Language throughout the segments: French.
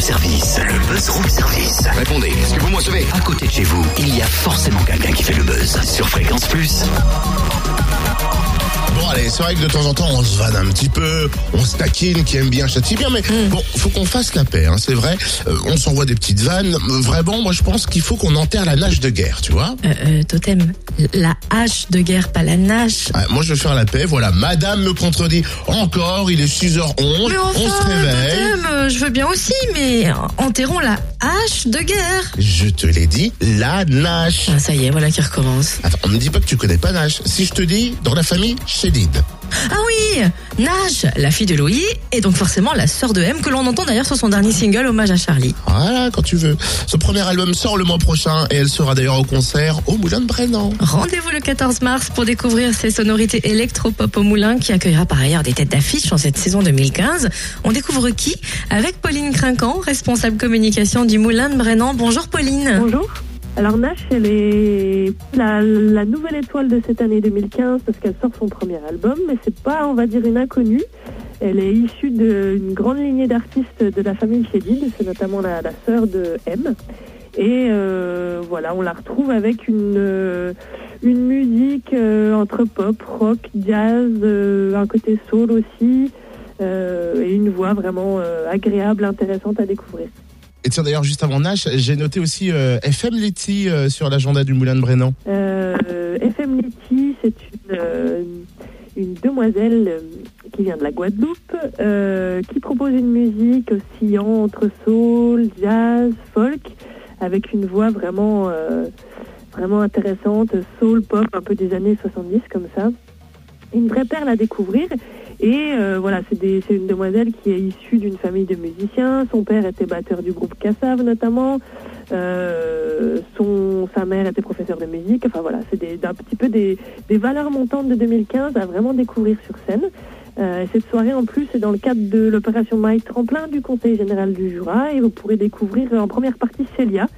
service. Le buzz room service. Répondez, est-ce que vous me recevez? À côté de chez vous, il y a forcément quelqu'un qui fait le buzz. Sur Fréquence Plus. C'est vrai que de temps en temps on se vanne un petit peu, on se taquine, qui aime bien châtie bien, mais bon, faut qu'on fasse la paix, hein, c'est vrai. Euh, on s'envoie des petites vannes. Euh, Vraiment, moi je pense qu'il faut qu'on enterre la nage de guerre, tu vois. Euh, euh, totem, la hache de guerre, pas la nage. Moi je vais faire la paix, voilà. Madame me contredit encore, il est 6h11, Mais enfin, on se réveille. Totem, je veux bien aussi, mais enterrons la hache de guerre. Je te l'ai dit, la nage. Ah, ça y est, voilà qui recommence. Attends, on me dit pas que tu connais pas Nash. Si je te dis, dans la famille, Chédid. Ah oui, Nage, la fille de Louis, et donc forcément la sœur de M, que l'on entend d'ailleurs sur son dernier single, Hommage à Charlie. Voilà, quand tu veux. Son premier album sort le mois prochain et elle sera d'ailleurs au concert au Moulin de Brennan. Rendez-vous le 14 mars pour découvrir ces sonorités électro-pop au Moulin qui accueillera par ailleurs des têtes d'affiche en cette saison 2015. On découvre qui? Avec Pauline Crinquant, responsable communication du Moulin de Brennan. Bonjour Pauline. Bonjour. Alors Nash, elle est la, nouvelle étoile de cette année 2015 parce qu'elle sort son premier album, mais c'est pas, on va dire, une inconnue. Elle est issue d'une grande lignée d'artistes de la famille Chédid, c'est notamment la, sœur de M. Et euh, voilà, on la retrouve avec une, euh, musique euh, entre pop, rock, jazz, un côté soul aussi, et une voix vraiment agréable, intéressante à découvrir. Et tiens d'ailleurs, juste avant Nash, j'ai noté aussi euh, FM Letty euh, sur l'agenda du Moulin de Brennan. Euh, FM Letty, c'est une, une demoiselle qui vient de la Guadeloupe, qui propose une musique oscillant entre soul, jazz, folk, avec une voix vraiment, vraiment intéressante, soul, pop, un peu des années 70 comme ça. Une vraie perle à découvrir. Et euh, voilà, c'est une demoiselle qui est issue d'une famille de musiciens. Son père était batteur du groupe Cassav notamment. Euh, son, sa mère était professeure de musique. Enfin voilà, c'est un petit peu des, des valeurs montantes de 2015 à vraiment découvrir sur scène. Euh, cette soirée en plus est dans le cadre de l'opération Maï Tremplin du Conseil général du Jura et vous pourrez découvrir en première partie Célia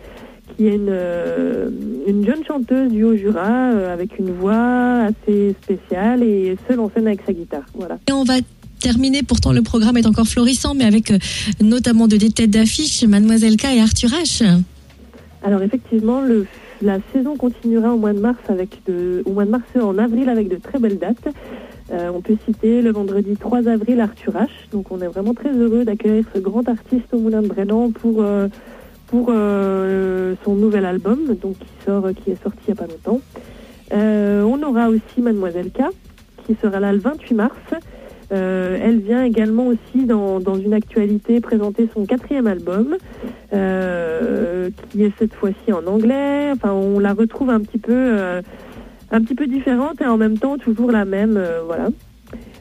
qui est une, euh, une jeune chanteuse du Haut-Jura euh, avec une voix assez spéciale et seule en scène avec sa guitare. Voilà. Et on va terminer, pourtant le programme est encore florissant, mais avec euh, notamment de des têtes d'affiche, Mademoiselle K et Arthur H. Alors effectivement, le, la saison continuera au mois de mars avec de, au mois de mars en avril avec de très belles dates. Euh, on peut citer le vendredi 3 avril Arthur H. Donc on est vraiment très heureux d'accueillir ce grand artiste au Moulin de Brennan pour euh, pour euh, son nouvel album, donc qui sort, qui est sorti il n'y a pas longtemps. Euh, on aura aussi Mademoiselle K, qui sera là le 28 mars. Euh, elle vient également aussi dans, dans une actualité présenter son quatrième album, qui est cette fois-ci en anglais. Enfin, on la retrouve un petit peu, un petit peu différente et en même temps toujours la même. voilà.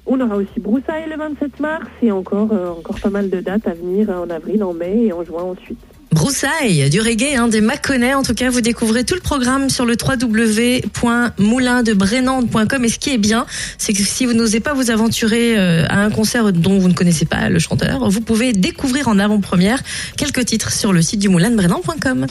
On aura aussi Broussailles le 27 mars et encore, encore pas mal de dates à venir en avril, en mai et en juin ensuite. Du reggae, hein, des Mâconnais. En tout cas, vous découvrez tout le programme sur le www.moulindebrennan.com. Et ce qui est bien, c'est que si vous n'osez pas vous aventurer euh, à un concert dont vous ne connaissez pas le chanteur, vous pouvez découvrir en avant-première quelques titres sur le site du moulindebrennan.com.